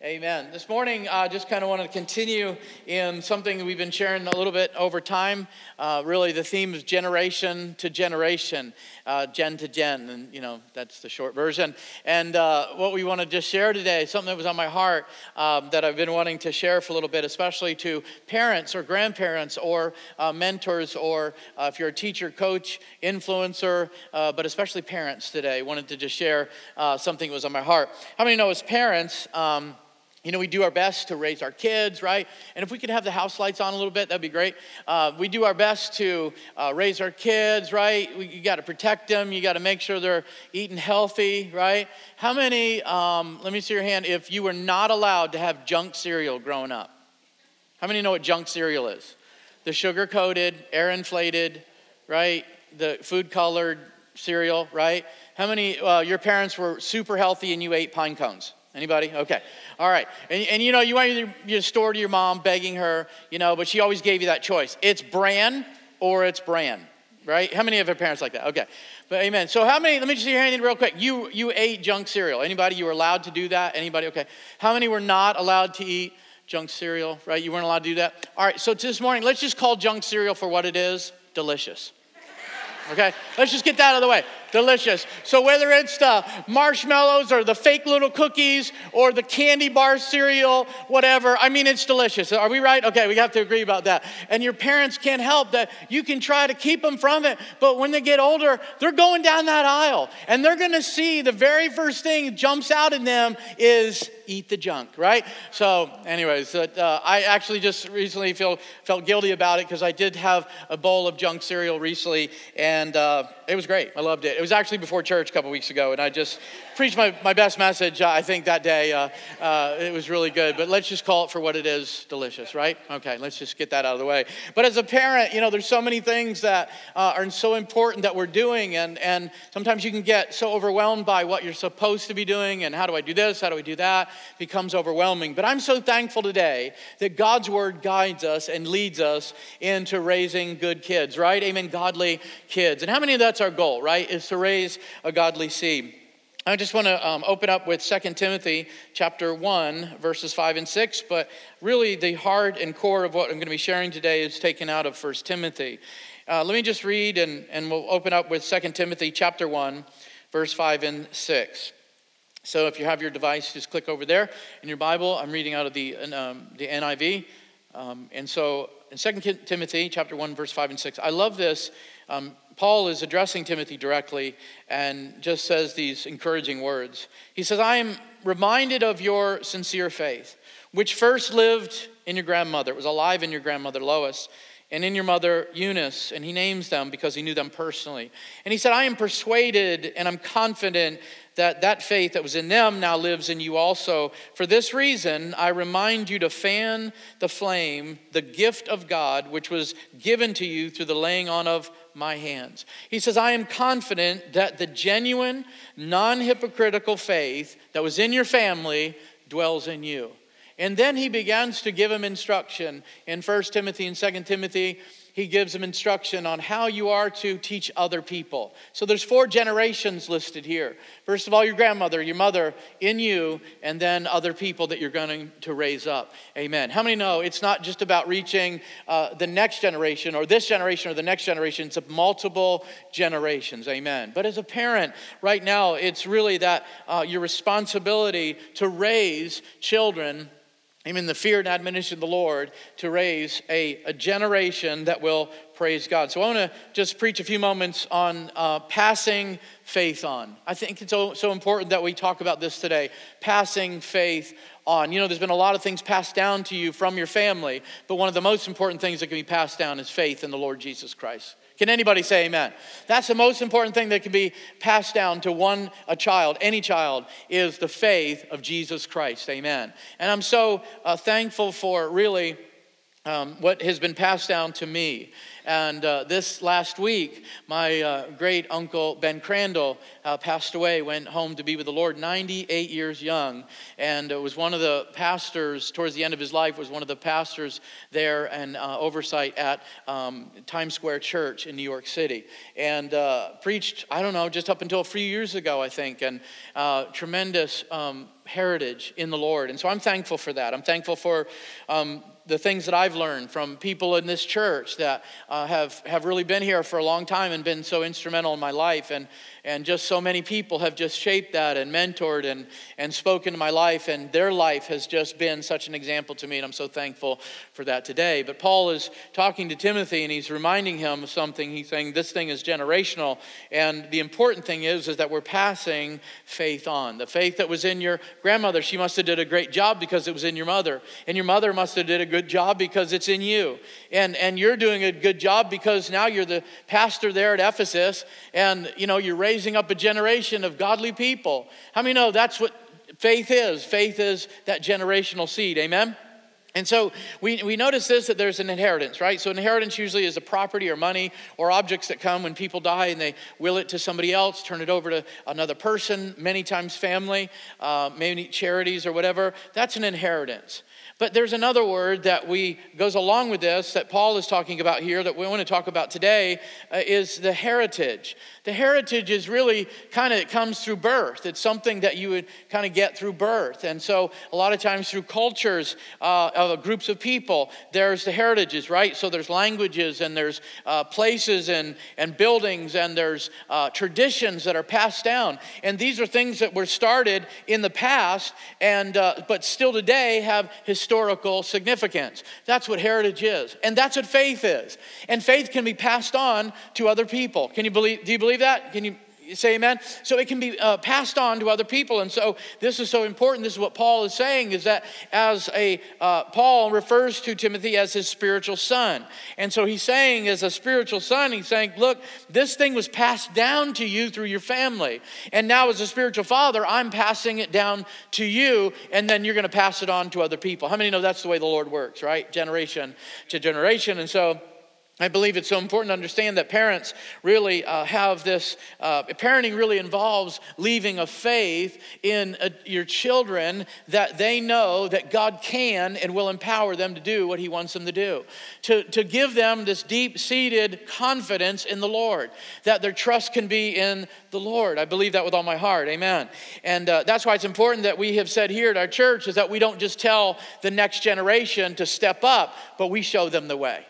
Amen. This morning, I uh, just kind of want to continue in something we've been sharing a little bit over time. Uh, really, the theme is generation to generation, uh, gen to gen, and you know that's the short version. And uh, what we want to just share today, something that was on my heart um, that I've been wanting to share for a little bit, especially to parents or grandparents or uh, mentors, or uh, if you're a teacher, coach, influencer, but especially parents today. Wanted to just share something that was on my heart. How many know as parents? Um, you know, we do our best to raise our kids, right? And if we could have the house lights on a little bit, that'd be great. Uh, we do our best to uh, raise our kids, right? We, you got to protect them. You got to make sure they're eating healthy, right? How many, um, let me see your hand, if you were not allowed to have junk cereal growing up? How many know what junk cereal is? The sugar coated, air inflated, right? The food colored cereal, right? How many, uh, your parents were super healthy and you ate pine cones? Anybody? Okay. All right. And, and you know, you want your, your store to your mom, begging her, you know, but she always gave you that choice. It's bran or it's bran, right? How many of your parents like that? Okay. But amen. So how many, let me just see your hand in real quick. You, you ate junk cereal. Anybody? You were allowed to do that? Anybody? Okay. How many were not allowed to eat junk cereal, right? You weren't allowed to do that? All right. So this morning, let's just call junk cereal for what it is delicious. Okay? Let's just get that out of the way delicious. So whether it's the marshmallows or the fake little cookies or the candy bar cereal, whatever, I mean, it's delicious. Are we right? Okay, we have to agree about that. And your parents can't help that. You can try to keep them from it, but when they get older, they're going down that aisle and they're going to see the very first thing jumps out in them is eat the junk, right? So, anyways, uh, I actually just recently feel felt guilty about it because I did have a bowl of junk cereal recently, and uh, it was great. I loved it. It was actually before church a couple weeks ago, and I just preached my, my best message, uh, I think, that day. Uh, uh, it was really good. But let's just call it for what it is delicious, right? Okay, let's just get that out of the way. But as a parent, you know, there's so many things that uh, are so important that we're doing, and, and sometimes you can get so overwhelmed by what you're supposed to be doing, and how do I do this? How do I do that? It becomes overwhelming. But I'm so thankful today that God's word guides us and leads us into raising good kids, right? Amen. Godly kids. And how many of that's our goal, right? Is to raise a godly seed. I just want to um, open up with 2 Timothy chapter 1, verses 5 and 6, but really the heart and core of what I'm going to be sharing today is taken out of 1 Timothy. Uh, let me just read and, and we'll open up with 2 Timothy chapter 1, verse 5 and 6. So if you have your device, just click over there in your Bible. I'm reading out of the, um, the NIV. Um, and so in 2 Timothy chapter 1, verse 5 and 6, I love this. Um, Paul is addressing Timothy directly and just says these encouraging words. He says, I am reminded of your sincere faith, which first lived in your grandmother. It was alive in your grandmother Lois and in your mother Eunice. And he names them because he knew them personally. And he said, I am persuaded and I'm confident that that faith that was in them now lives in you also. For this reason, I remind you to fan the flame, the gift of God, which was given to you through the laying on of my hands. He says, I am confident that the genuine, non hypocritical faith that was in your family dwells in you. And then he begins to give him instruction in 1 Timothy and 2 Timothy he gives them instruction on how you are to teach other people. So there's four generations listed here. First of all, your grandmother, your mother in you, and then other people that you're going to raise up. Amen. How many know it's not just about reaching uh, the next generation or this generation or the next generation, it's multiple generations. Amen. But as a parent, right now, it's really that uh, your responsibility to raise children in the fear and admonition of the Lord to raise a, a generation that will praise God. So I want to just preach a few moments on uh, passing faith on. I think it's so, so important that we talk about this today passing faith on. You know, there's been a lot of things passed down to you from your family, but one of the most important things that can be passed down is faith in the Lord Jesus Christ. Can anybody say amen? That's the most important thing that can be passed down to one a child, any child, is the faith of Jesus Christ. Amen. And I'm so uh, thankful for really um, what has been passed down to me. And uh, this last week, my uh, great uncle Ben Crandall uh, passed away, went home to be with the Lord, 98 years young, and was one of the pastors towards the end of his life. Was one of the pastors there and uh, oversight at um, Times Square Church in New York City, and uh, preached. I don't know, just up until a few years ago, I think, and uh, tremendous. Um, heritage in the Lord. And so I'm thankful for that. I'm thankful for um, the things that I've learned from people in this church that uh, have, have really been here for a long time and been so instrumental in my life. And, and just so many people have just shaped that and mentored and, and spoken to my life. And their life has just been such an example to me. And I'm so thankful for that today. But Paul is talking to Timothy and he's reminding him of something. He's saying this thing is generational. And the important thing is, is that we're passing faith on. The faith that was in your grandmother, she must have did a great job because it was in your mother. And your mother must have did a good job because it's in you. And, and you're doing a good job because now you're the pastor there at Ephesus and, you know, you're raising raising up a generation of godly people. How many know that's what faith is? Faith is that generational seed. Amen? And so we, we notice this that there's an inheritance, right? So, inheritance usually is a property or money or objects that come when people die and they will it to somebody else, turn it over to another person, many times family, uh, maybe charities or whatever. That's an inheritance. But there's another word that we goes along with this that Paul is talking about here that we want to talk about today uh, is the heritage. The heritage is really kind of it comes through birth. It's something that you would kind of get through birth, and so a lot of times through cultures uh, of groups of people, there's the heritages, right? So there's languages and there's uh, places and and buildings and there's uh, traditions that are passed down, and these are things that were started in the past and uh, but still today have historical historical significance. That's what heritage is. And that's what faith is. And faith can be passed on to other people. Can you believe do you believe that? Can you say amen? So it can be uh, passed on to other people. And so this is so important. This is what Paul is saying is that as a, uh, Paul refers to Timothy as his spiritual son. And so he's saying, as a spiritual son, he's saying, look, this thing was passed down to you through your family. And now, as a spiritual father, I'm passing it down to you, and then you're going to pass it on to other people. How many know that's the way the Lord works, right? Generation to generation. And so, I believe it's so important to understand that parents really uh, have this, uh, parenting really involves leaving a faith in uh, your children that they know that God can and will empower them to do what He wants them to do. To, to give them this deep seated confidence in the Lord, that their trust can be in the Lord. I believe that with all my heart. Amen. And uh, that's why it's important that we have said here at our church is that we don't just tell the next generation to step up, but we show them the way.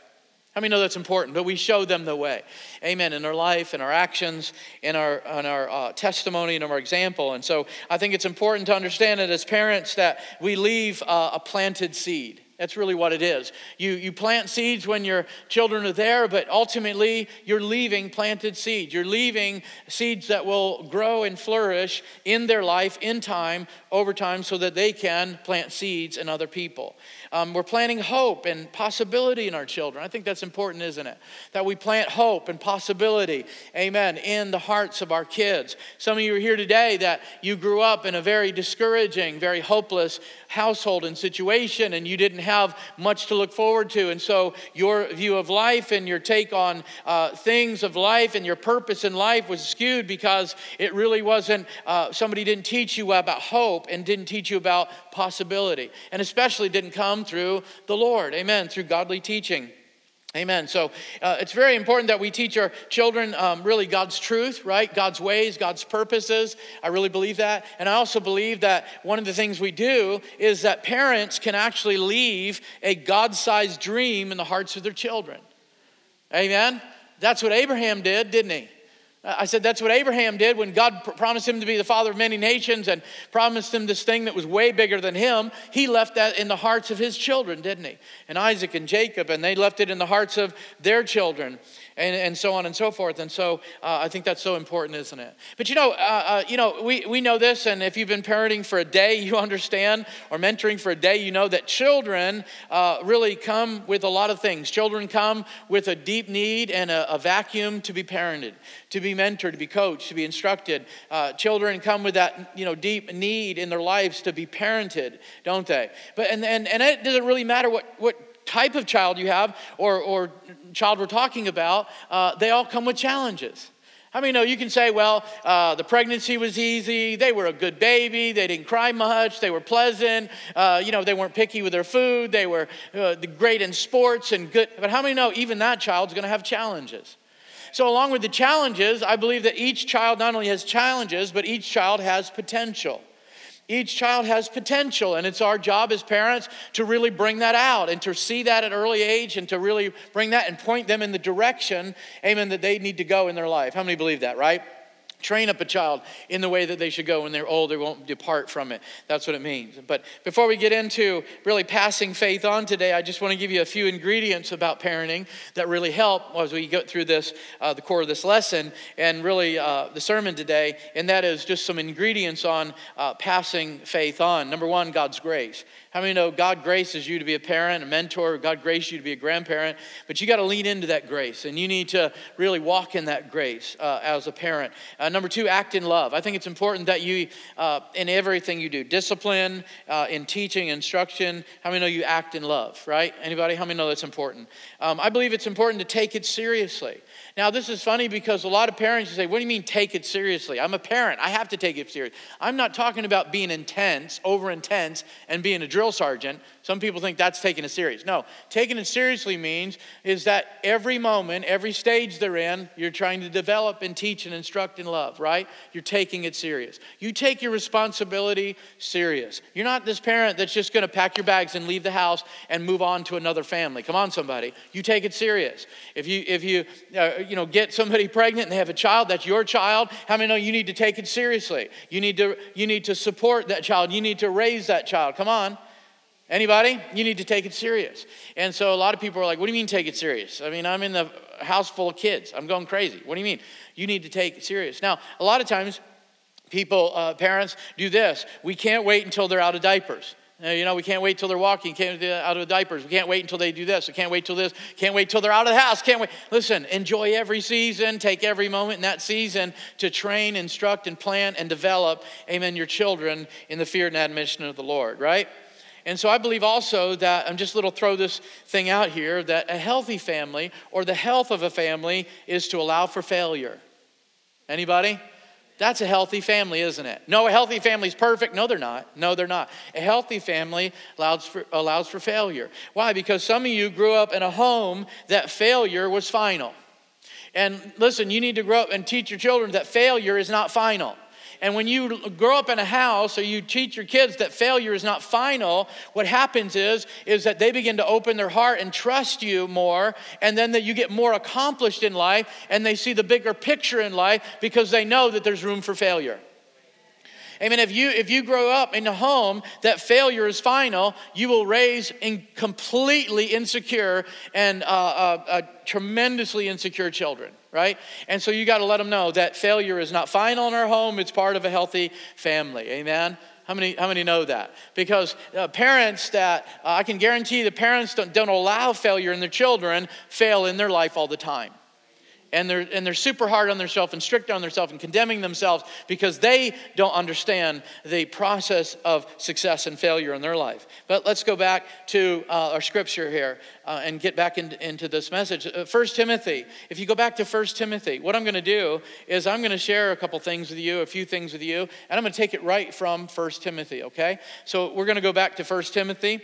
How many know that's important? But we show them the way. Amen. In our life, in our actions, in our, in our uh, testimony, in our example. And so I think it's important to understand that as parents that we leave uh, a planted seed. That's really what it is. You, you plant seeds when your children are there, but ultimately you're leaving planted seeds. You're leaving seeds that will grow and flourish in their life, in time, over time, so that they can plant seeds in other people. Um, we're planting hope and possibility in our children. I think that's important, isn't it? That we plant hope and possibility, amen, in the hearts of our kids. Some of you are here today that you grew up in a very discouraging, very hopeless household and situation, and you didn't have much to look forward to. And so your view of life and your take on uh, things of life and your purpose in life was skewed because it really wasn't, uh, somebody didn't teach you about hope and didn't teach you about possibility, and especially didn't come through the Lord. Amen. Through godly teaching. Amen. So uh, it's very important that we teach our children um, really God's truth, right? God's ways, God's purposes. I really believe that. And I also believe that one of the things we do is that parents can actually leave a God sized dream in the hearts of their children. Amen. That's what Abraham did, didn't he? I said that's what Abraham did when God promised him to be the father of many nations and promised him this thing that was way bigger than him. He left that in the hearts of his children, didn't he? And Isaac and Jacob, and they left it in the hearts of their children and, and so on and so forth. And so uh, I think that's so important, isn't it? But you know, uh, uh, you know, we, we know this, and if you've been parenting for a day, you understand, or mentoring for a day, you know that children uh, really come with a lot of things. Children come with a deep need and a, a vacuum to be parented, to be mentored, to be coached, to be instructed. Uh, children come with that, you know, deep need in their lives to be parented, don't they? But and and, and it doesn't really matter what what type of child you have or, or child we're talking about, uh, they all come with challenges. How many know you can say, well, uh, the pregnancy was easy, they were a good baby, they didn't cry much, they were pleasant, uh, you know, they weren't picky with their food, they were uh, great in sports and good. But how many know even that child's to have challenges? So, along with the challenges, I believe that each child not only has challenges, but each child has potential. Each child has potential, and it's our job as parents to really bring that out and to see that at early age and to really bring that and point them in the direction, amen, that they need to go in their life. How many believe that, right? Train up a child in the way that they should go when they're old, they won't depart from it. That's what it means. But before we get into really passing faith on today, I just want to give you a few ingredients about parenting that really help as we go through this, uh, the core of this lesson, and really uh, the sermon today. And that is just some ingredients on uh, passing faith on. Number one, God's grace. How many know God graces you to be a parent, a mentor? God graces you to be a grandparent, but you got to lean into that grace and you need to really walk in that grace uh, as a parent. Uh, number two, act in love. I think it's important that you, uh, in everything you do, discipline, uh, in teaching, instruction, how many know you act in love, right? Anybody? How many know that's important? Um, I believe it's important to take it seriously. Now, this is funny because a lot of parents say, What do you mean take it seriously? I'm a parent. I have to take it serious. I'm not talking about being intense, over intense, and being a drill sergeant. Some people think that's taking it serious. No, taking it seriously means is that every moment, every stage they're in, you're trying to develop and teach and instruct and love, right? You're taking it serious. You take your responsibility serious. You're not this parent that's just going to pack your bags and leave the house and move on to another family. Come on, somebody. You take it serious. If you if you uh, you know get somebody pregnant and they have a child, that's your child. How many know you need to take it seriously? You need to you need to support that child. You need to raise that child. Come on. Anybody? You need to take it serious. And so a lot of people are like, what do you mean take it serious? I mean, I'm in the house full of kids. I'm going crazy. What do you mean? You need to take it serious. Now, a lot of times, people, uh, parents, do this. We can't wait until they're out of diapers. Uh, you know, we can't wait till they're walking, can't out of diapers. We can't wait until they do this. We can't wait till this. Can't wait till they're out of the house. Can't wait. Listen, enjoy every season. Take every moment in that season to train, instruct, and plan and develop, amen, your children in the fear and admonition of the Lord, right? And so I believe also that, I'm just a little throw this thing out here, that a healthy family or the health of a family is to allow for failure. Anybody? That's a healthy family, isn't it? No, a healthy family is perfect. No, they're not. No, they're not. A healthy family allows for, allows for failure. Why? Because some of you grew up in a home that failure was final. And listen, you need to grow up and teach your children that failure is not final. And when you grow up in a house or you teach your kids that failure is not final, what happens is, is that they begin to open their heart and trust you more, and then that you get more accomplished in life, and they see the bigger picture in life because they know that there's room for failure. Amen. If you if you grow up in a home that failure is final, you will raise in completely insecure and uh, uh, uh, tremendously insecure children right? And so you got to let them know that failure is not final in our home, it's part of a healthy family. Amen? How many, how many know that? Because uh, parents that, uh, I can guarantee the parents don't, don't allow failure in their children fail in their life all the time and they're, and they're super hard on themselves and strict on themselves and condemning themselves because they don't understand the process of success and failure in their life. But let's go back to uh, our scripture here uh, and get back in, into this message. Uh, 1 Timothy. If you go back to 1 Timothy, what I'm going to do is I'm going to share a couple things with you, a few things with you, and I'm going to take it right from 1 Timothy, okay? So we're going to go back to 1 Timothy.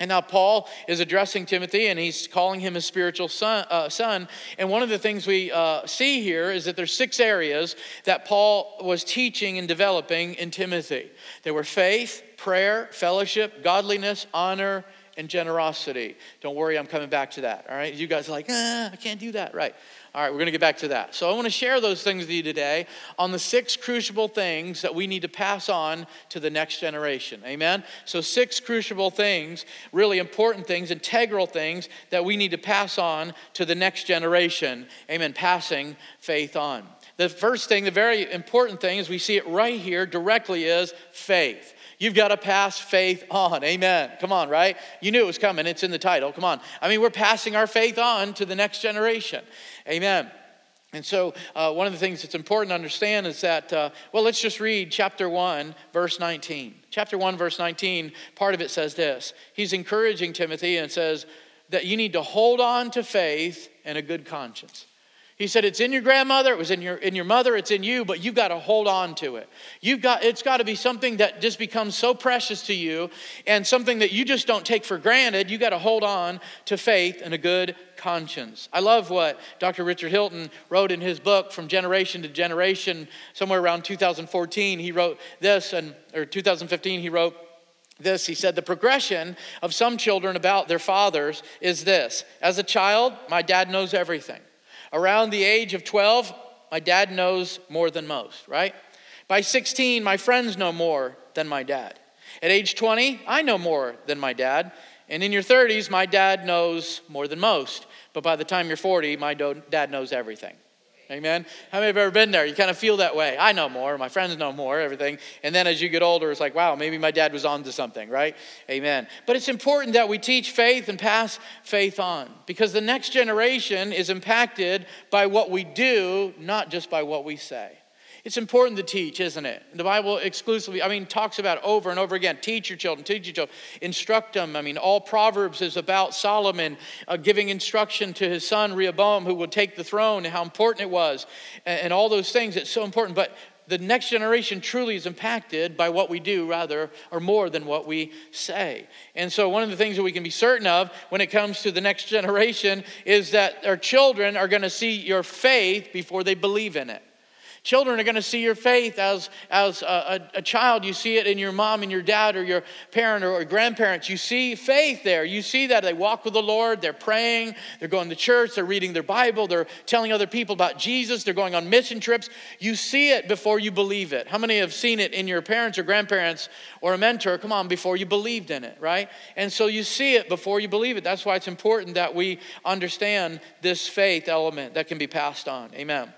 And now Paul is addressing Timothy and he's calling him his spiritual son. Uh, son. And one of the things we uh, see here is that there's six areas that Paul was teaching and developing in Timothy. There were faith, prayer, fellowship, godliness, honor, and generosity. Don't worry, I'm coming back to that. All right, you guys are like, ah, I can't do that. Right. All right, we're going to get back to that. So I want to share those things with you today on the six crucible things that we need to pass on to the next generation. Amen? So, six crucible things, really important things, integral things that we need to pass on to the next generation. Amen. Passing faith on. The first thing, the very important thing, as we see it right here directly, is faith. You've got to pass faith on. Amen. Come on, right? You knew it was coming. It's in the title. Come on. I mean, we're passing our faith on to the next generation. Amen. And so, uh, one of the things that's important to understand is that, uh, well, let's just read chapter 1, verse 19. Chapter 1, verse 19, part of it says this He's encouraging Timothy and says, that you need to hold on to faith and a good conscience. He said, It's in your grandmother, it was in your, in your mother, it's in you, but you've got to hold on to it. You've got, it's got to be something that just becomes so precious to you and something that you just don't take for granted. You've got to hold on to faith and a good conscience. I love what Dr. Richard Hilton wrote in his book, From Generation to Generation, somewhere around 2014. He wrote this, and, or 2015, he wrote, this. He said, The progression of some children about their fathers is this As a child, my dad knows everything. Around the age of 12, my dad knows more than most, right? By 16, my friends know more than my dad. At age 20, I know more than my dad. And in your 30s, my dad knows more than most. But by the time you're 40, my dad knows everything. Amen. How many have ever been there? You kind of feel that way. I know more, my friends know more, everything. And then as you get older, it's like, wow, maybe my dad was on to something, right? Amen. But it's important that we teach faith and pass faith on because the next generation is impacted by what we do, not just by what we say. It's important to teach, isn't it? The Bible exclusively, I mean, talks about over and over again. Teach your children, teach your children, instruct them. I mean, all Proverbs is about Solomon uh, giving instruction to his son Rehoboam, who would take the throne, and how important it was, and, and all those things. It's so important. But the next generation truly is impacted by what we do rather or more than what we say. And so, one of the things that we can be certain of when it comes to the next generation is that our children are going to see your faith before they believe in it. Children are going to see your faith as, as a, a, a, child. You see it in your mom and your dad or your parent or, or grandparents. You see faith there. You see that they walk with the Lord. They're praying. They're going to church. They're reading their Bible. They're telling other people about Jesus. They're going on mission trips. You see it before you believe it. How many have seen it in your parents or grandparents or a mentor? Come on, before you believed in it, right? And so you see it before you believe it. That's why it's important that we understand this faith element that can be passed on. Amen.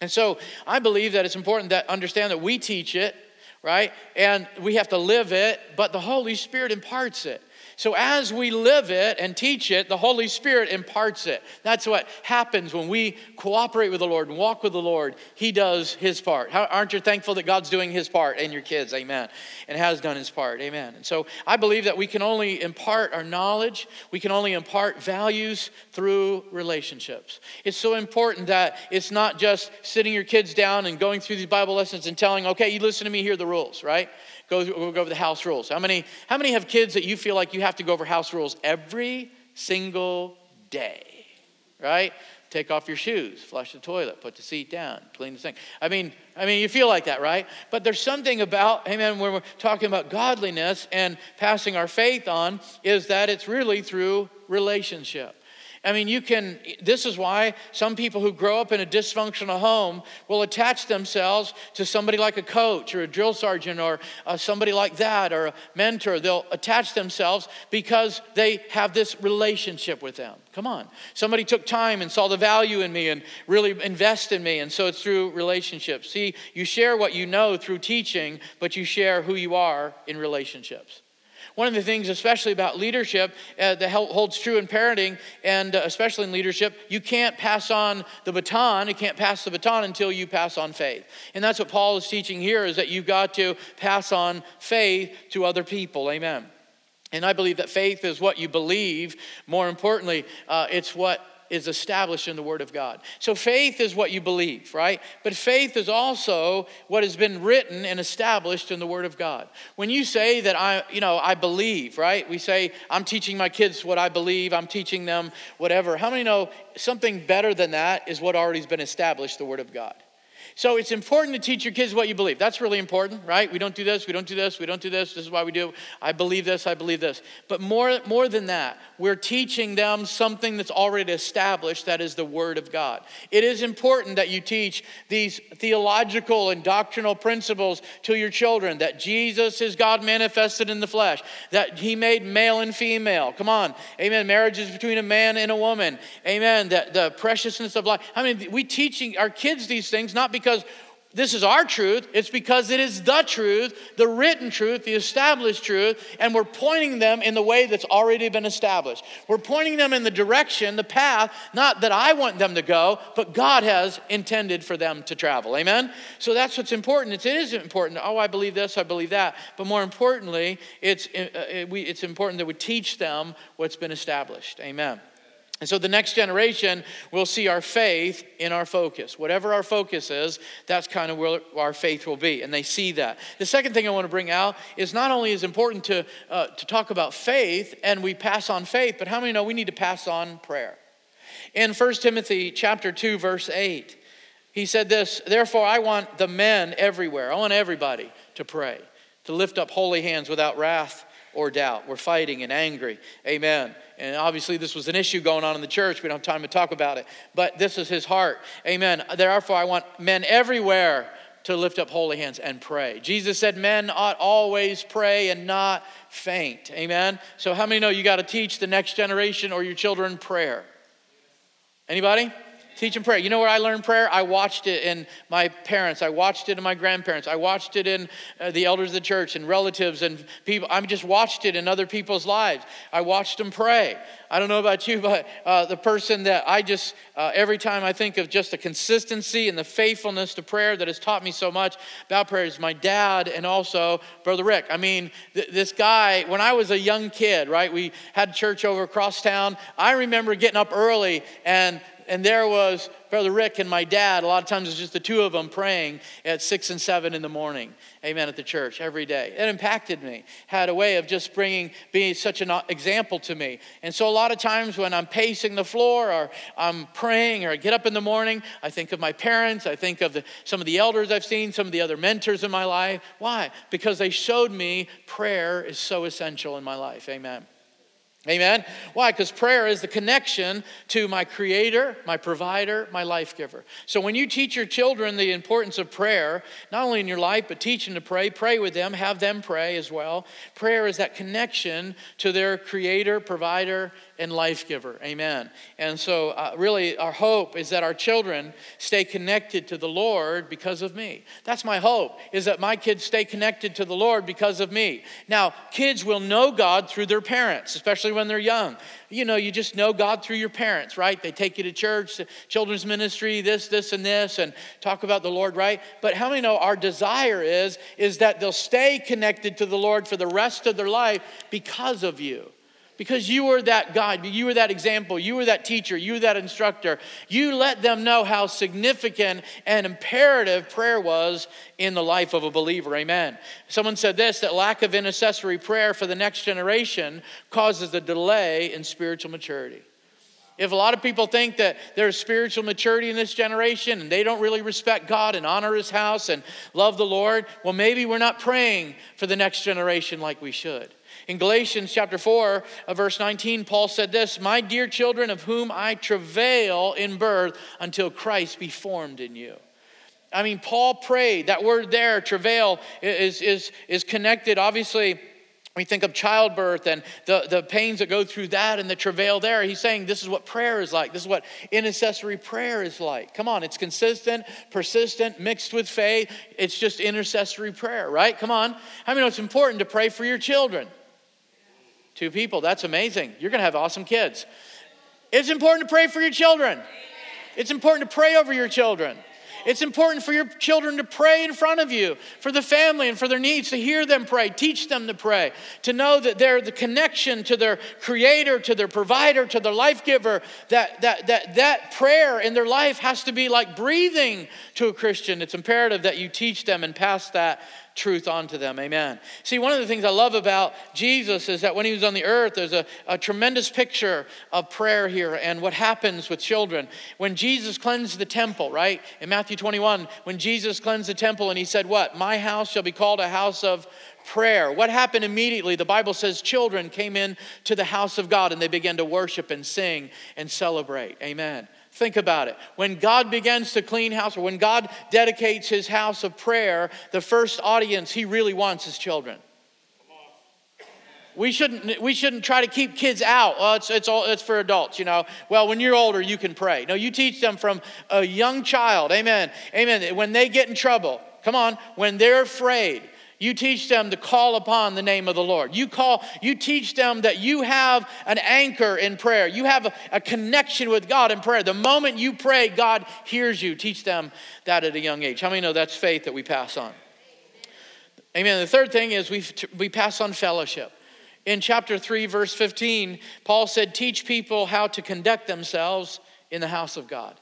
And so I believe that it's important that understand that we teach it, right? And we have to live it, but the Holy Spirit imparts it. So as we live it and teach it, the Holy Spirit imparts it. That's what happens when we cooperate with the Lord and walk with the Lord. He does his part. How, aren't you thankful that God's doing his part in your kids? Amen. And has done his part. Amen. And so I believe that we can only impart our knowledge, we can only impart values through relationships. It's so important that it's not just sitting your kids down and going through these Bible lessons and telling, okay, you listen to me, here the rules, right? Go, go over the house rules. How many, how many have kids that you feel like you have to go over house rules every single day? Right? Take off your shoes, flush the toilet, put the seat down, clean the sink. I mean, I mean, you feel like that, right? But there's something about, amen, when we're talking about godliness and passing our faith on, is that it's really through relationship. I mean, you can, this is why some people who grow up in a dysfunctional home will attach themselves to somebody like a coach or a drill sergeant or uh, somebody like that or a mentor. They'll attach themselves because they have this relationship with them. Come on. Somebody took time and saw the value in me and really invest in me. And so it's through relationships. See, you share what you know through teaching, but you share who you are in relationships. One of the things, especially about leadership, uh, that holds true in parenting and uh, especially in leadership, you can't pass on the baton. You can't pass the baton until you pass on faith. And that's what Paul is teaching here is that you've got to pass on faith to other people. Amen. And I believe that faith is what you believe. More importantly, uh, it's what is established in the Word of God. So faith is what you believe, right? But faith is also what has been written and established in the Word of God. When you say that I, you know, I believe, right? We say, I'm teaching my kids what I believe, I'm teaching them whatever. How many know something better than that is what already has been established, the Word of God? So it's important to teach your kids what you believe. That's really important, right? We don't do this, we don't do this, we don't do this. This is why we do. I believe this, I believe this. But more, more than that, we're teaching them something that's already established that is the Word of God. It is important that you teach these theological and doctrinal principles to your children that Jesus is God manifested in the flesh, that He made male and female. Come on. Amen. Marriage is between a man and a woman. Amen. That the preciousness of life. I mean, we teaching our kids these things not because because this is our truth. It's because it is the truth, the written truth, the established truth, and we're pointing them in the way that's already been established. We're pointing them in the direction, the path, not that I want them to go, but God has intended for them to travel. Amen? So that's what's important. It is important. Oh, I believe this, I believe that. But more importantly, it's, uh, it's important that we teach them what's been established. Amen. And so the next generation will see our faith in our focus. Whatever our focus is, that's kind of where our faith will be. And they see that. The second thing I want to bring out is not only is important to, uh, to talk about faith and we pass on faith, but how many know we need to pass on prayer? In 1 Timothy chapter 2, verse 8, he said this, therefore I want the men everywhere, I want everybody to pray, to lift up holy hands without wrath or doubt. We're fighting and angry. Amen. And obviously, this was an issue going on in the church. We don't have time to talk about it. But this is his heart. Amen. Therefore, I want men everywhere to lift up holy hands and pray. Jesus said, Men ought always pray and not faint. Amen. So, how many know you got to teach the next generation or your children prayer? Anybody? Teach them prayer. You know where I learned prayer? I watched it in my parents. I watched it in my grandparents. I watched it in uh, the elders of the church and relatives and people. I just watched it in other people's lives. I watched them pray. I don't know about you, but uh, the person that I just, uh, every time I think of just the consistency and the faithfulness to prayer that has taught me so much about prayer is my dad and also Brother Rick. I mean, th- this guy, when I was a young kid, right, we had church over across town. I remember getting up early and and there was Brother Rick and my dad. A lot of times it's just the two of them praying at six and seven in the morning. Amen. At the church every day. It impacted me. Had a way of just bringing, being such an uh, example to me. And so a lot of times when I'm pacing the floor or I'm praying or I get up in the morning, I think of my parents. I think of the, some of the elders I've seen, some of the other mentors in my life. Why? Because they showed me prayer is so essential in my life. Amen. Amen. Why? Because prayer is the connection to my creator, my provider, my life giver. So when you teach your children the importance of prayer, not only in your life, but teach them to pray, pray with them, have them pray as well. Prayer is that connection to their creator, provider, and life giver. Amen. And so, uh, really, our hope is that our children stay connected to the Lord because of me. That's my hope, is that my kids stay connected to the Lord because of me. Now, kids will know God through their parents, especially when they're young. You know, you just know God through your parents, right? They take you to church, children's ministry, this, this, and this, and talk about the Lord, right? But how many know our desire is, is that they'll stay connected to the Lord for the rest of their life because of you? Because you were that guide, you were that example, you were that teacher, you were that instructor. You let them know how significant and imperative prayer was in the life of a believer. Amen. Someone said this that lack of intercessory prayer for the next generation causes a delay in spiritual maturity. If a lot of people think that there's spiritual maturity in this generation and they don't really respect God and honor His house and love the Lord, well, maybe we're not praying for the next generation like we should. In Galatians chapter 4, uh, verse 19, Paul said this My dear children, of whom I travail in birth until Christ be formed in you. I mean, Paul prayed. That word there, travail, is, is, is connected, obviously. We think of childbirth and the, the pains that go through that and the travail there. He's saying this is what prayer is like. This is what intercessory prayer is like. Come on, it's consistent, persistent, mixed with faith. It's just intercessory prayer, right? Come on. I mean, it's important to pray for your children? Two people, that's amazing. You're going to have awesome kids. It's important to pray for your children. It's important to pray over your children. It's important for your children to pray in front of you, for the family and for their needs, to hear them pray, teach them to pray, to know that they're the connection to their creator, to their provider, to their life giver, that, that, that, that prayer in their life has to be like breathing to a Christian. It's imperative that you teach them and pass that truth onto them. Amen. See, one of the things I love about Jesus is that when he was on the earth, there's a, a tremendous picture of prayer here and what happens with children. When Jesus cleansed the temple, right? In Matthew 21, when Jesus cleansed the temple and he said, What? My house shall be called a house of prayer. What happened immediately? The Bible says children came in to the house of God and they began to worship and sing and celebrate. Amen. Think about it. When God begins to clean house, or when God dedicates his house of prayer, the first audience he really wants is children. we shouldn't, we shouldn't try to keep kids out. Well, it's, it's, all, it's for adults, you know. Well, when you're older, you can pray. No, you teach them from a young child. Amen. Amen. When they get in trouble, come on, when they're afraid, you teach them to call upon the name of the Lord. You call, you teach them that you have an anchor in prayer. You have a, a, connection with God in prayer. The moment you pray, God hears you. Teach them that at a young age. How many know that's faith that we pass on? Amen. The third thing is we, we pass on fellowship. In chapter 3, verse 15, Paul said, Teach people how to conduct themselves in the house of God.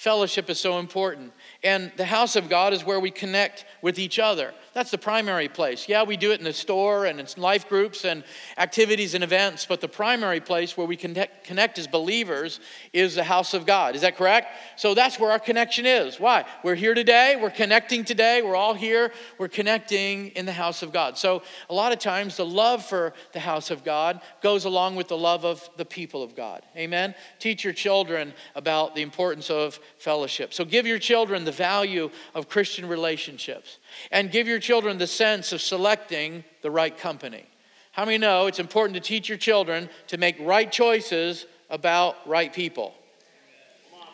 Fellowship is so important. And the house of God is where we connect with each other. That's the primary place. Yeah, we do it in the store and in life groups and activities and events, but the primary place where we connect, connect as believers is the house of God. Is that correct? So that's where our connection is. Why? We're here today, we're connecting today, we're all here, we're connecting in the house of God. So a lot of times the love for the house of God goes along with the love of the people of God. Amen? Teach your children about the importance of fellowship. So give your children the value of Christian relationships and give your children the sense of selecting the right company. How many know it's important to teach your children to make right choices about right people?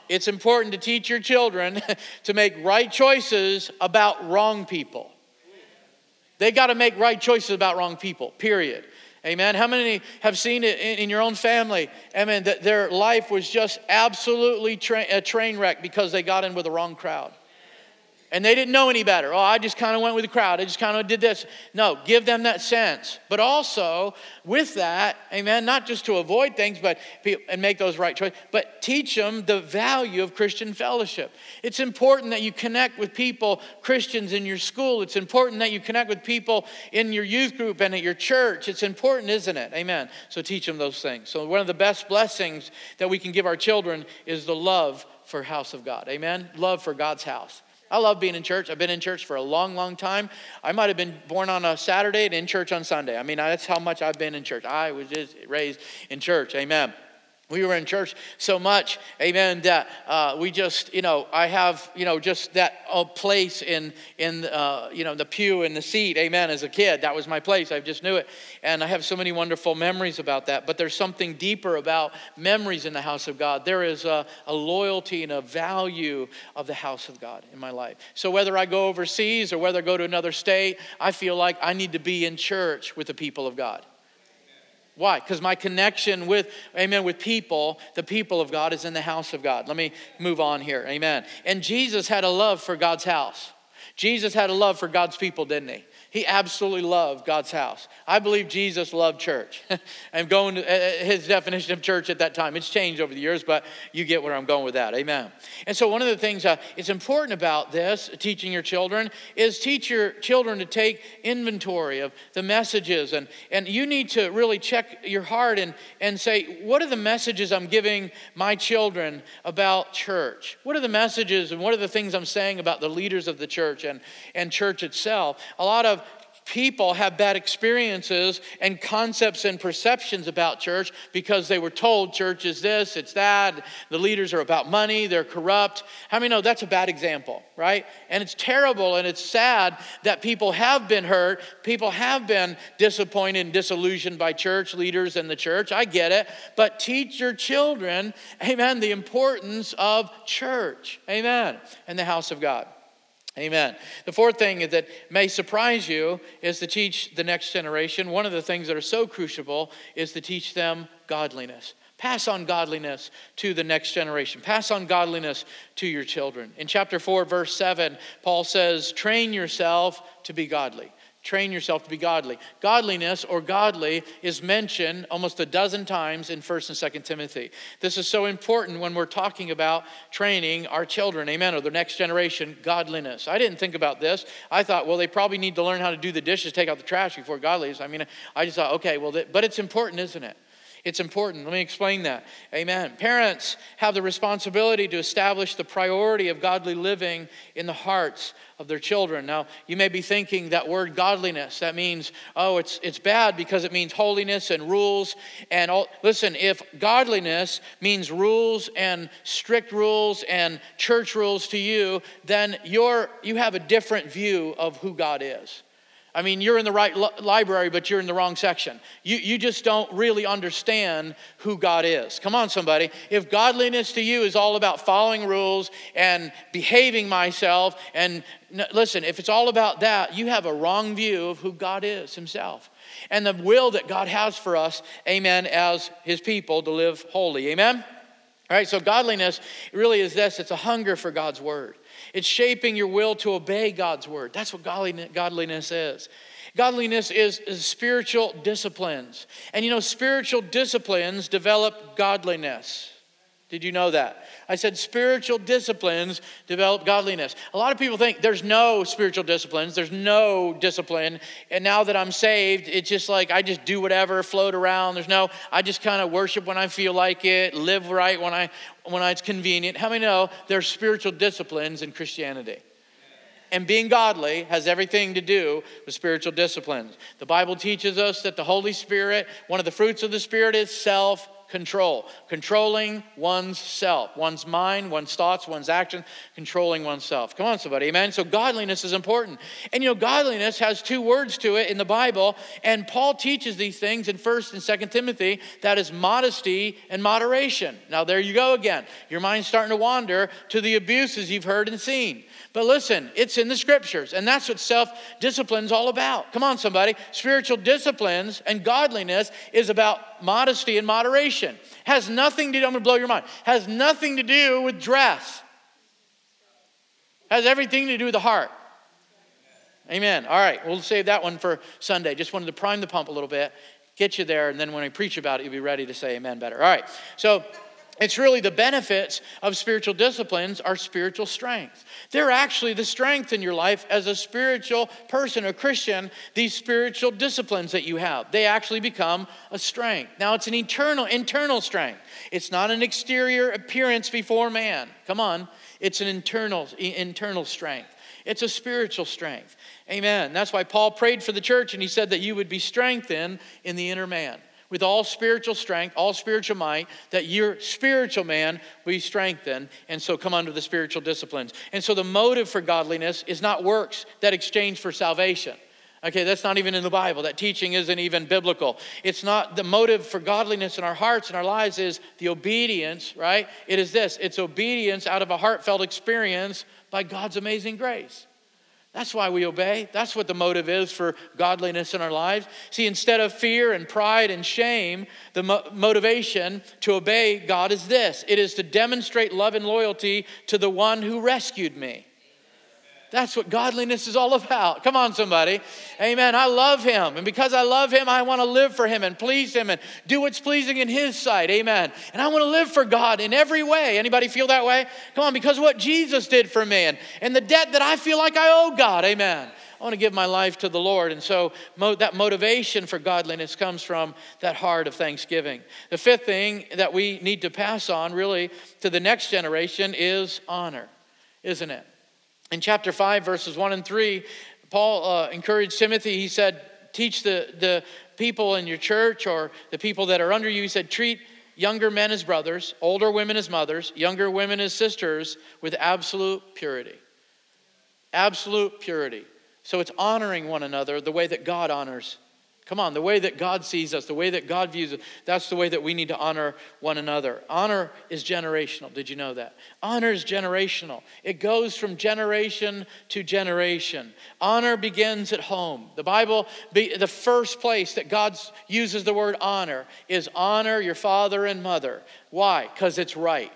It's important to teach your children to make right choices about wrong people. They got to make right choices about wrong people, period. Amen. How many have seen it in, your own family? Amen. That their life was just absolutely tra- a train wreck because they got in with the wrong crowd and they didn't know any better. Oh, I just kind of went with the crowd. I just kind of did this. No, give them that sense. But also, with that, amen, not just to avoid things but and make those right choices, but teach them the value of Christian fellowship. It's important that you connect with people, Christians in your school. It's important that you connect with people in your youth group and at your church. It's important, isn't it? Amen. So teach them those things. So one of the best blessings that we can give our children is the love for house of God. Amen. Love for God's house. I love being in church. I've been in church for a long, long time. I might have been born on a Saturday and in church on Sunday. I mean, that's how much I've been in church. I was just raised in church. Amen we were in church so much amen that uh, we just you know i have you know just that uh, place in in uh, you know the pew and the seat amen as a kid. That was my place. I just knew it. And i have so many wonderful memories about that. But there's something deeper about memories in the house of god. There is a, a loyalty and a value of the house of god in my life. So whether i go overseas or whether i go to another state i feel like i need to be in church with the people of god why? Because my connection with, amen, with people, the people of God, is in the house of God. Let me move on here. Amen. And Jesus had a love for God's house. Jesus had a love for God's people, didn't he? He absolutely loved God's house. I believe Jesus loved church. I'm going to uh, uh, his definition of church at that time. It's changed over the years, but you get where I'm going with that. Amen. And so, one of the things uh, it's important about this, teaching your children, is teach your children to take inventory of the messages. And, and you need to really check your heart and, and say, what are the messages I'm giving my children about church? What are the messages and what are the things I'm saying about the leaders of the church and, and church itself? A lot of people have bad experiences and concepts and perceptions about church because they were told church is this, it's that, the leaders are about money, they're corrupt. How many know that's a bad example, right? And it's terrible and it's sad that people have been hurt, people have been disappointed and disillusioned by church leaders and the church. I get it. But teach your children, amen, the importance of church, amen, and the house of God. Amen. The fourth thing that may surprise you is to teach the next generation. One of the things that are so crucial is to teach them godliness. Pass on godliness to the next generation. Pass on godliness to your children. In chapter 4, verse 7, Paul says, Train yourself to be godly train yourself to be godly. Godliness or godly is mentioned almost a dozen times in 1st and 2nd Timothy. This is so important when we're talking about training our children, amen, or the next generation, godliness. I didn't think about this. I thought, well, they probably need to learn how to do the dishes, take out the trash before godliness. I mean, I just thought, okay, well, but it's important, isn't it? It's important. Let me explain that. Amen. Parents have the responsibility to establish the priority of godly living in the hearts of their children. Now, you may be thinking that word godliness, that means, oh, it's, it's bad because it means holiness and rules. And all, listen, if godliness means rules and strict rules and church rules to you, then you're, you have a different view of who God is. I mean, you're in the right li- library, but you're in the wrong section. You, you just don't really understand who God is. Come on, somebody. If godliness to you is all about following rules and behaving myself, and listen, if it's all about that, you have a wrong view of who God is Himself and the will that God has for us, amen, as His people to live holy. Amen? All right, so godliness really is this it's a hunger for God's word. It's shaping your will to obey God's word. That's what godliness is. Godliness is, is spiritual disciplines. And you know, spiritual disciplines develop godliness. Did you know that? I said spiritual disciplines develop godliness. A lot of people think there's no spiritual disciplines, there's no discipline. And now that I'm saved, it's just like I just do whatever, float around. There's no, I just kind of worship when I feel like it, live right when I when it's convenient. How many know there's spiritual disciplines in Christianity? And being godly has everything to do with spiritual disciplines. The Bible teaches us that the Holy Spirit, one of the fruits of the Spirit is self control, controlling one's self, one's mind, one's thoughts, one's actions, controlling oneself. Come on, somebody, amen. So, godliness is important. And you know, godliness has two words to it in the Bible, and Paul teaches these things in 1st and 2nd Timothy that is modesty and moderation. Now, there you go again. Your mind's starting to wander to the abuses you've heard and seen. But listen, it's in the scriptures, and that's what self discipline is all about. Come on, somebody. Spiritual disciplines and godliness is about modesty and moderation. Has nothing to do, I'm gonna blow your mind, has nothing to do with dress, has everything to do with the heart. Amen. All right, we'll save that one for Sunday. Just wanted to prime the pump a little bit, get you there, and then when I preach about it, you'll be ready to say amen better. All right, so it's really the benefits of spiritual disciplines are spiritual strength. They're actually the strength in your life as a spiritual person, a Christian, these spiritual disciplines that you have. They actually become a strength. Now it's an internal, internal strength. It's not an exterior appearance before man. Come on. It's an internal internal strength. It's a spiritual strength. Amen. That's why Paul prayed for the church and he said that you would be strengthened in the inner man with all spiritual strength, all spiritual might, that your spiritual man be strengthened. And so come under the spiritual disciplines. And so the motive for godliness is not works that exchange for salvation. Okay, that's not even in the Bible. That teaching isn't even biblical. It's not the motive for godliness in our hearts and our lives is the obedience, right? It is this it's obedience out of a heartfelt experience by God's amazing grace. That's why we obey. That's what the motive is for godliness in our lives. See, instead of fear and pride and shame, the mo- motivation to obey God is this it is to demonstrate love and loyalty to the one who rescued me. That's what godliness is all about. Come on, somebody. Amen. I love him. And because I love him, I want to live for him and please him and do what's pleasing in his sight. Amen. And I want to live for God in every way. Anybody feel that way? Come on, because what Jesus did for me and, and the debt that I feel like I owe God. Amen. I want to give my life to the Lord. And so mo- that motivation for godliness comes from that heart of thanksgiving. The fifth thing that we need to pass on, really, to the next generation is honor, isn't it? In chapter 5, verses 1 and 3, Paul uh, encouraged Timothy. He said, Teach the, the people in your church or the people that are under you. He said, Treat younger men as brothers, older women as mothers, younger women as sisters with absolute purity. Absolute purity. So it's honoring one another the way that God honors Come on, the way that God sees us, the way that God views us, that's the way that we need to honor one another. Honor is generational. Did you know that? Honor is generational, it goes from generation to generation. Honor begins at home. The Bible, the first place that God uses the word honor is honor your father and mother. Why? Because it's right.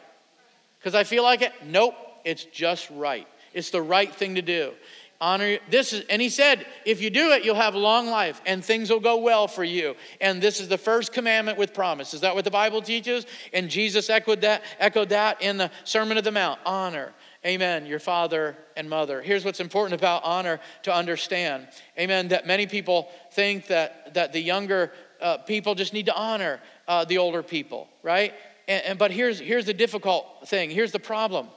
Because I feel like it? Nope, it's just right. It's the right thing to do honor this is and he said if you do it you'll have long life and things will go well for you. And this is the first commandment with promise. Is that what the bible teaches? And jesus echoed that echoed that in the sermon of the mount. Honor. Amen. Your father and mother. Here's what's important about honor to understand. Amen. That many people think that that the younger uh, people just need to honor uh, the older people right? And, and but here's here's the difficult thing. Here's the problem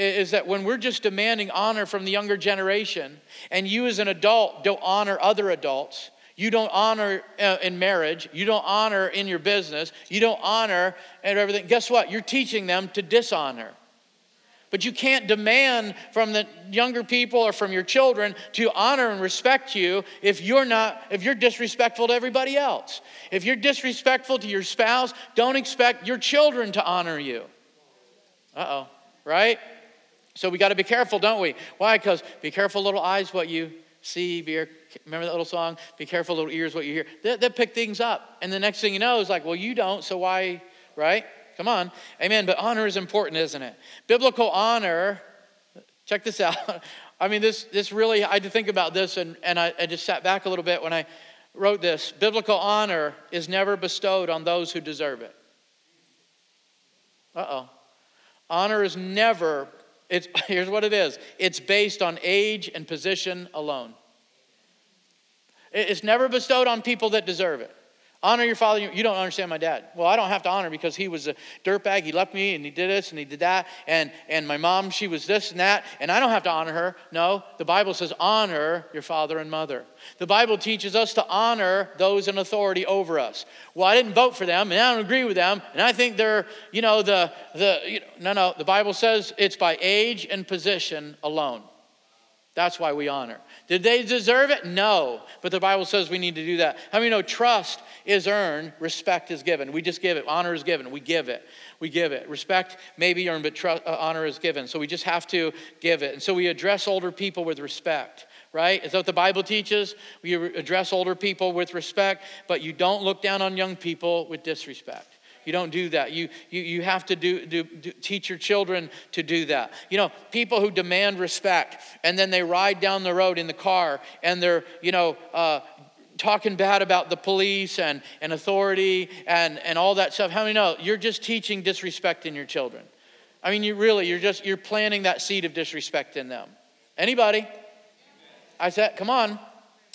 is that when we're just demanding honor from the younger generation, and you as an adult don't honor other adults, you don't honor uh, in marriage, you don't honor in your business, you don't honor and everything, guess what? You're teaching them to dishonor. But you can't demand from the younger people or from your children to honor and respect you if you're not if you're disrespectful to everybody else. If you're disrespectful to your spouse, don't expect your children to honor you. Uh-oh, right? So we got to be careful, don't we? Why? Cuz be careful little eyes what you see, be remember that little song? Be careful little ears what you hear. They, they pick things up. And the next thing you know is like, well, you don't, so why, right? Come on. Amen. But honor is important, isn't it? Biblical honor, check this out. I mean, this, this really, I had to think about this and, and I, I just sat back a little bit when I wrote this. Biblical honor is never bestowed on those who deserve it. Uh oh. Honor is never, it's, here's what it is it's based on age and position alone. It's never bestowed on people that deserve it. Honor your father. You don't understand my dad. Well, I don't have to honor because he was a dirtbag. He left me and he did this and he did that. And, and my mom, she was this and that. And I don't have to honor her. No, the Bible says honor your father and mother. The Bible teaches us to honor those in authority over us. Well, I didn't vote for them and I don't agree with them. And I think they're, you know, the, the you know, no, no. The Bible says it's by age and position alone. That's why we honor. Did they deserve it? No. But the Bible says we need to do that. How many know trust is earned, respect is given? We just give it. Honor is given. We give it. We give it. Respect may be earned, but trust, uh, honor is given. So we just have to give it. And so we address older people with respect right? Is that what the Bible teaches? We address older people with respect, but you don't look down on young people with disrespect. You don't do that. You, you, you have to do, do, do, teach your children to do that. You know, people who demand respect and then they ride down the road in the car and they're, you know, uh, talking bad about the police and, and authority and, and all that stuff. How many know you're just teaching disrespect in your children? I mean, you really, you're just, you're planting that seed of disrespect in them. Anybody? I said, come on.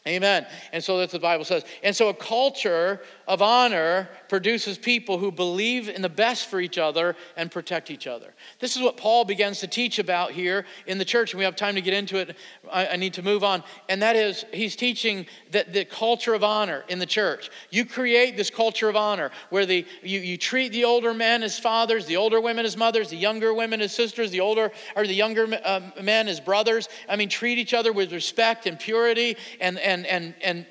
Amen. And so that's the Bible says. And so a culture of honor produces people who believe in the best for each other and protect each other. This is what Paul begins to teach about here in the church, and we have time to get into it. I, I need to move on. And that is, he's teaching that the culture of honor in the church. You create this culture of honor where the, you, you treat the older men as fathers, the older women as mothers, the younger women as sisters, the older or the younger uh, men as brothers. I mean, treat each other with respect and purity and, and, and, and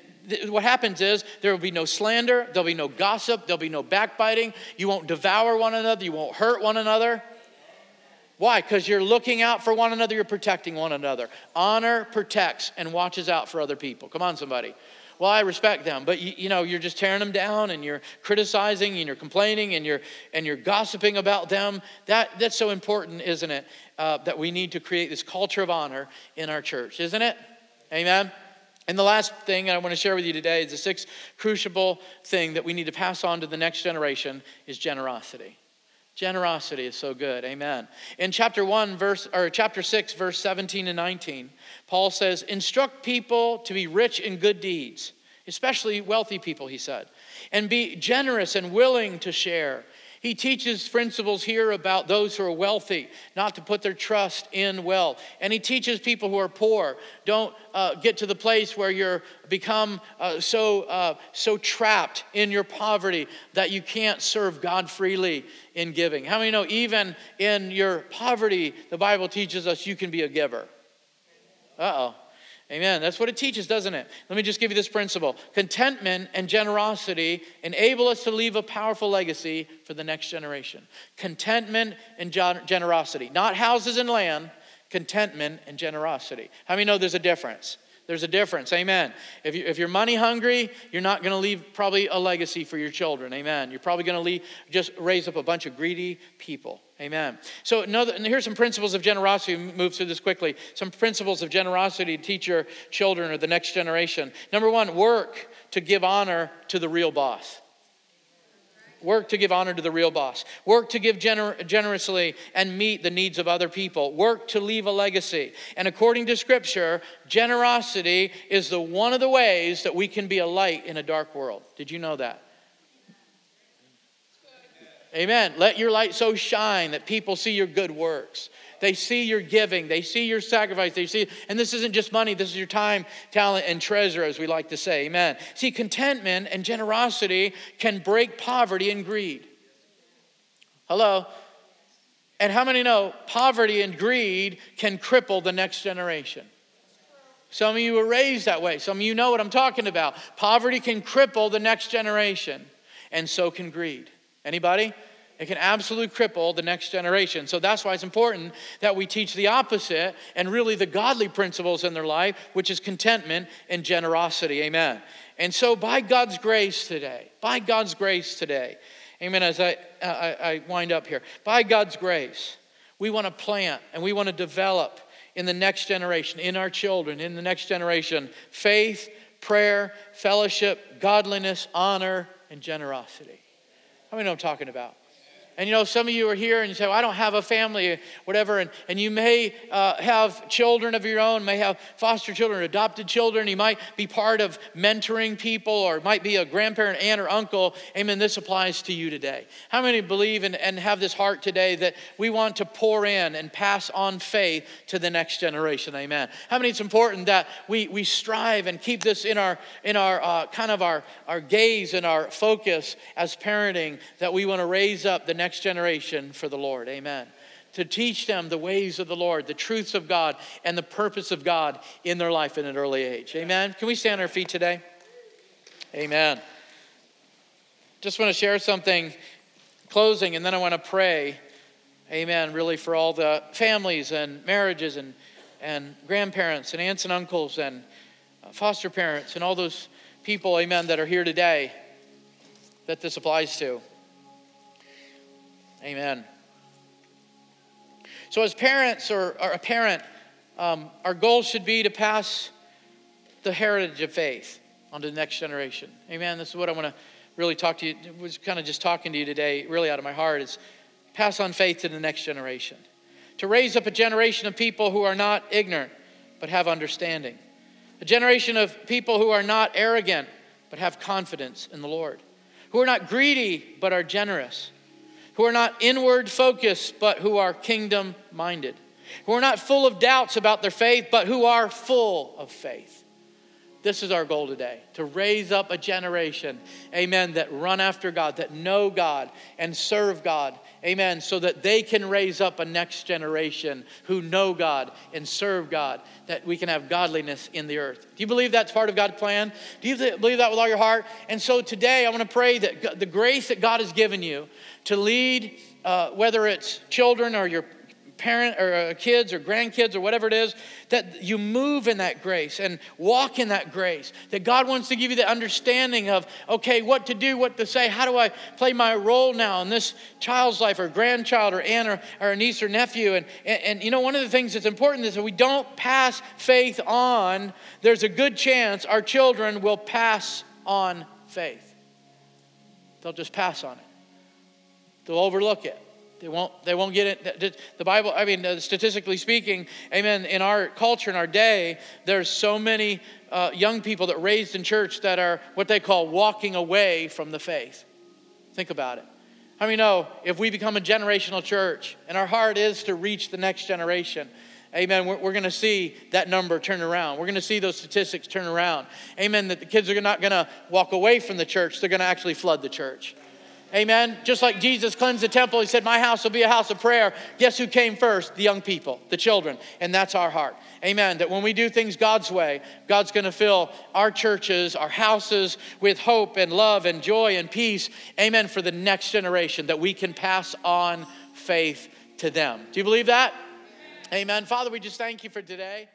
what happens is there will be no slander, there'll be no gossip, there'll be no backbiting. You won't devour one another, you won't hurt one another. Why? Because you're looking out for one another, you're protecting one another. Honor protects and watches out for other people. Come on, somebody. Well, I respect them, but you, you know you're just tearing them down and you're criticizing and you're complaining and you're and you're gossiping about them. That that's so important, isn't it? Uh, that we need to create this culture of honor in our church, isn't it? Amen. And the last thing I want to share with you today is the sixth crucible thing that we need to pass on to the next generation is generosity. Generosity is so good. Amen. In chapter 1 verse or chapter 6 verse 17 and 19, Paul says, "Instruct people to be rich in good deeds, especially wealthy people," he said, "and be generous and willing to share." He teaches principles here about those who are wealthy, not to put their trust in wealth. And he teaches people who are poor, don't uh, get to the place where you're become uh, so, uh, so trapped in your poverty that you can't serve God freely in giving. How many know even in your poverty, the Bible teaches us you can be a giver? Uh oh. Amen. That's what it teaches, doesn't it? Let me just give you this principle contentment and generosity enable us to leave a powerful legacy for the next generation. Contentment and generosity, not houses and land, contentment and generosity. How many know there's a difference? There's a difference. Amen. If, you, if you're money hungry, you're not going to leave probably a legacy for your children. Amen. You're probably going to just raise up a bunch of greedy people. Amen. So another, here's some principles of generosity. We Move through this quickly. Some principles of generosity to teach your children or the next generation. Number one, work to give honor to the real boss. Work to give honor to the real boss. Work to give gener- generously and meet the needs of other people. Work to leave a legacy. And according to Scripture, generosity is the one of the ways that we can be a light in a dark world. Did you know that? Amen. Let your light so shine that people see your good works. They see your giving, they see your sacrifice, they see, and this isn't just money, this is your time, talent, and treasure, as we like to say. Amen. See, contentment and generosity can break poverty and greed. Hello? And how many know poverty and greed can cripple the next generation? Some of you were raised that way. Some of you know what I'm talking about. Poverty can cripple the next generation, and so can greed. Anybody? It can absolutely cripple the next generation. So that's why it's important that we teach the opposite and really the godly principles in their life, which is contentment and generosity. Amen. And so, by God's grace today, by God's grace today, amen, as I, I, I wind up here, by God's grace, we want to plant and we want to develop in the next generation, in our children, in the next generation, faith, prayer, fellowship, godliness, honor, and generosity. How many know I'm talking about? And you know, some of you are here and you say, well, I don't have a family, whatever. And, and you may uh, have children of your own, may have foster children, adopted children. You might be part of mentoring people or might be a grandparent, aunt, or uncle. Amen. This applies to you today. How many believe and, and have this heart today that we want to pour in and pass on faith to the next generation? Amen. How many it's important that we, we strive and keep this in our, in our uh, kind of our, our gaze and our focus as parenting that we want to raise up the next next generation for the Lord. Amen. To teach them the ways of the Lord, the truths of God, and the purpose of God in their life in an early age. Amen. Can we stand on our feet today? Amen. Just want to share something closing, and then I want to pray. Amen. Really, for all the families and marriages and, and grandparents and aunts and uncles and foster parents and all those people, amen, that are here today that this applies to. Amen. So, as parents or, or a parent, um, our goal should be to pass the heritage of faith onto the next generation. Amen. This is what I want to really talk to you. Was kind of just talking to you today, really out of my heart, is pass on faith to the next generation. To raise up a generation of people who are not ignorant but have understanding. A generation of people who are not arrogant but have confidence in the Lord. Who are not greedy but are generous who are not inward focused, but who are kingdom minded, who are not full of doubts about their faith, but who are full of faith. This is our goal today to raise up a generation, amen, that run after God, that know God and serve God, amen, so that they can raise up a next generation who know God and serve God, that we can have godliness in the earth. Do you believe that's part of God's plan? Do you believe that with all your heart? And so today I want to pray that the grace that God has given you to lead, uh, whether it's children or your parent or uh, kids or grandkids or whatever it is, that you move in that grace and walk in that grace. That God wants to give you the understanding of, okay, what to do, what to say, how do I play my role now in this child's life or grandchild or aunt or, or niece or nephew. And, and, and you know, one of the things that's important is that we don't pass faith on, there's a good chance our children will pass on faith. They'll just pass on it. They'll overlook it. They won't, they won't get it. The Bible, I mean, uh, statistically speaking, amen, in our culture, in our day, there's so many uh, young people that raised in church that are what they call walking away from the faith. Think about it. How many know if we become a generational church and our heart is to reach the next generation, amen, we're, we're going to see that number turn around. We're going to see those statistics turn around. Amen, that the kids are not going to walk away from the church, they're going to actually flood the church. Amen. Just like Jesus cleansed the temple, he said, My house will be a house of prayer. Guess who came first? The young people, the children. And that's our heart. Amen. That when we do things God's way, God's going to fill our churches, our houses with hope and love and joy and peace. Amen. For the next generation, that we can pass on faith to them. Do you believe that? Amen. Father, we just thank you for today.